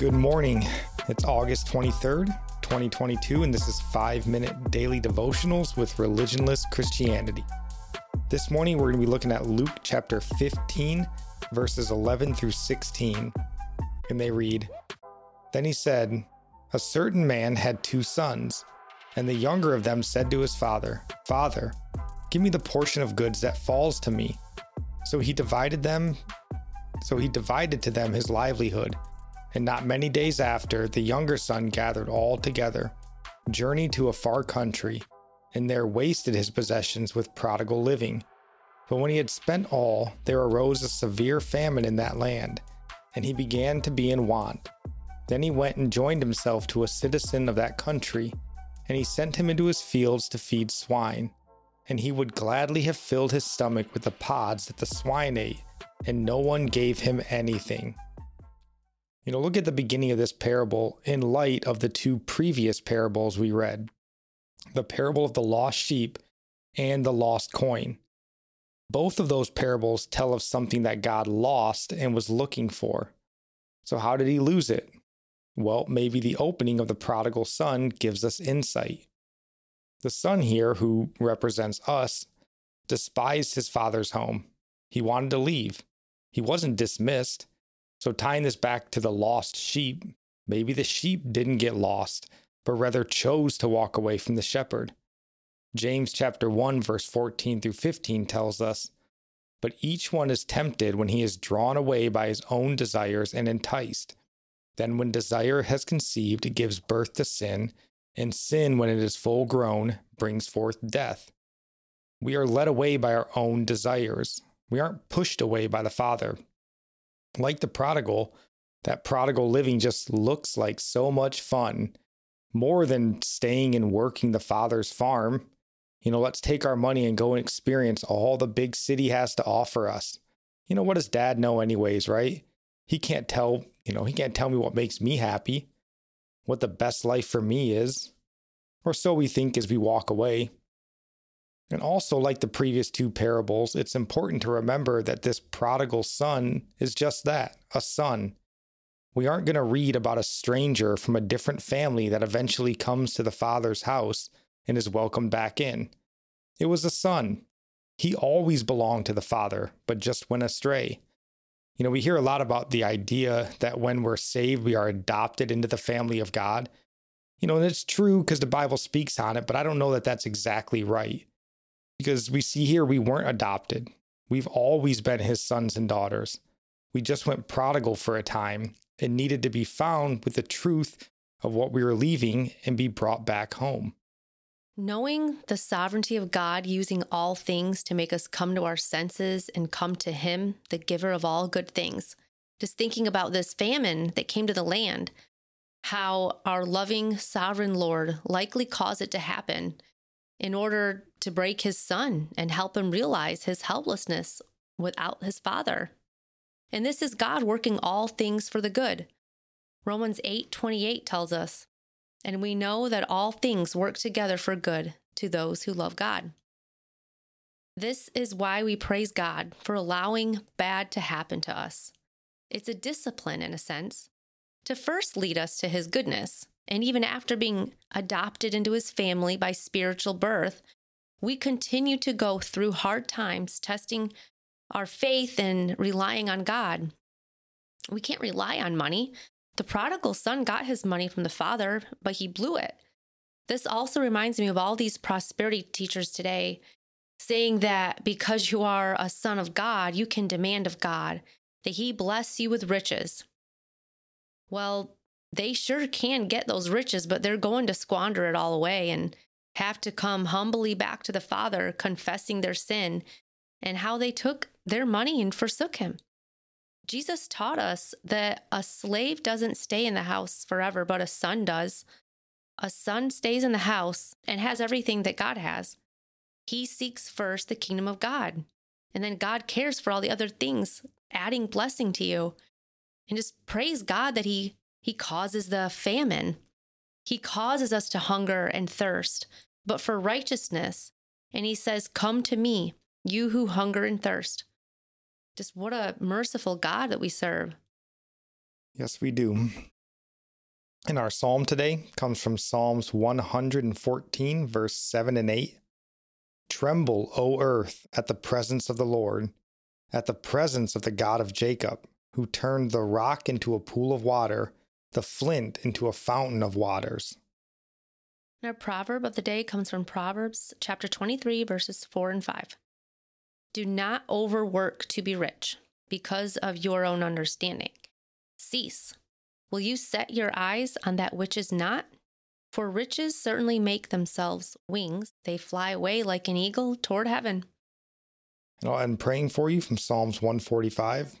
Good morning. It's August 23rd, 2022, and this is 5 Minute Daily Devotionals with Religionless Christianity. This morning, we're going to be looking at Luke chapter 15, verses 11 through 16. And they read Then he said, A certain man had two sons, and the younger of them said to his father, Father, give me the portion of goods that falls to me. So he divided them so he divided to them his livelihood. And not many days after, the younger son gathered all together, journeyed to a far country, and there wasted his possessions with prodigal living. But when he had spent all, there arose a severe famine in that land, and he began to be in want. Then he went and joined himself to a citizen of that country, and he sent him into his fields to feed swine. And he would gladly have filled his stomach with the pods that the swine ate and no one gave him anything. You know, look at the beginning of this parable in light of the two previous parables we read the parable of the lost sheep and the lost coin. Both of those parables tell of something that God lost and was looking for. So, how did he lose it? Well, maybe the opening of the prodigal son gives us insight. The son here, who represents us, despised his father's home. He wanted to leave. He wasn't dismissed. So, tying this back to the lost sheep, maybe the sheep didn't get lost, but rather chose to walk away from the shepherd. James chapter 1 verse 14 through 15 tells us, "But each one is tempted when he is drawn away by his own desires and enticed. Then when desire has conceived, it gives birth to sin, and sin when it is full grown brings forth death." We are led away by our own desires. We aren't pushed away by the Father. Like the prodigal, that prodigal living just looks like so much fun, more than staying and working the Father's farm. You know, let's take our money and go and experience all the big city has to offer us. You know, what does dad know, anyways, right? He can't tell, you know, he can't tell me what makes me happy, what the best life for me is. Or so we think as we walk away. And also, like the previous two parables, it's important to remember that this prodigal son is just that a son. We aren't going to read about a stranger from a different family that eventually comes to the father's house and is welcomed back in. It was a son. He always belonged to the father, but just went astray. You know, we hear a lot about the idea that when we're saved, we are adopted into the family of God. You know, and it's true because the Bible speaks on it, but I don't know that that's exactly right because we see here we weren't adopted. We've always been his sons and daughters. We just went prodigal for a time and needed to be found with the truth of what we were leaving and be brought back home. Knowing the sovereignty of God using all things to make us come to our senses and come to Him, the giver of all good things. Just thinking about this famine that came to the land, how our loving sovereign Lord likely caused it to happen in order to break his son and help him realize his helplessness without his father. And this is God working all things for the good. Romans 8:28 tells us, "And we know that all things work together for good to those who love God." This is why we praise God for allowing bad to happen to us. It's a discipline in a sense to first lead us to his goodness and even after being adopted into his family by spiritual birth, we continue to go through hard times, testing our faith and relying on God. We can't rely on money. The prodigal son got his money from the father, but he blew it. This also reminds me of all these prosperity teachers today saying that because you are a son of God, you can demand of God that he bless you with riches. Well, they sure can get those riches, but they're going to squander it all away and have to come humbly back to the Father, confessing their sin and how they took their money and forsook him. Jesus taught us that a slave doesn't stay in the house forever, but a son does. A son stays in the house and has everything that God has. He seeks first the kingdom of God, and then God cares for all the other things, adding blessing to you. And just praise God that He he causes the famine. He causes us to hunger and thirst, but for righteousness. And he says, Come to me, you who hunger and thirst. Just what a merciful God that we serve. Yes, we do. And our psalm today comes from Psalms 114, verse 7 and 8. Tremble, O earth, at the presence of the Lord, at the presence of the God of Jacob, who turned the rock into a pool of water, the flint into a fountain of waters. Our proverb of the day comes from Proverbs chapter 23, verses 4 and 5. Do not overwork to be rich because of your own understanding. Cease. Will you set your eyes on that which is not? For riches certainly make themselves wings. They fly away like an eagle toward heaven. And I'm praying for you from Psalms 145.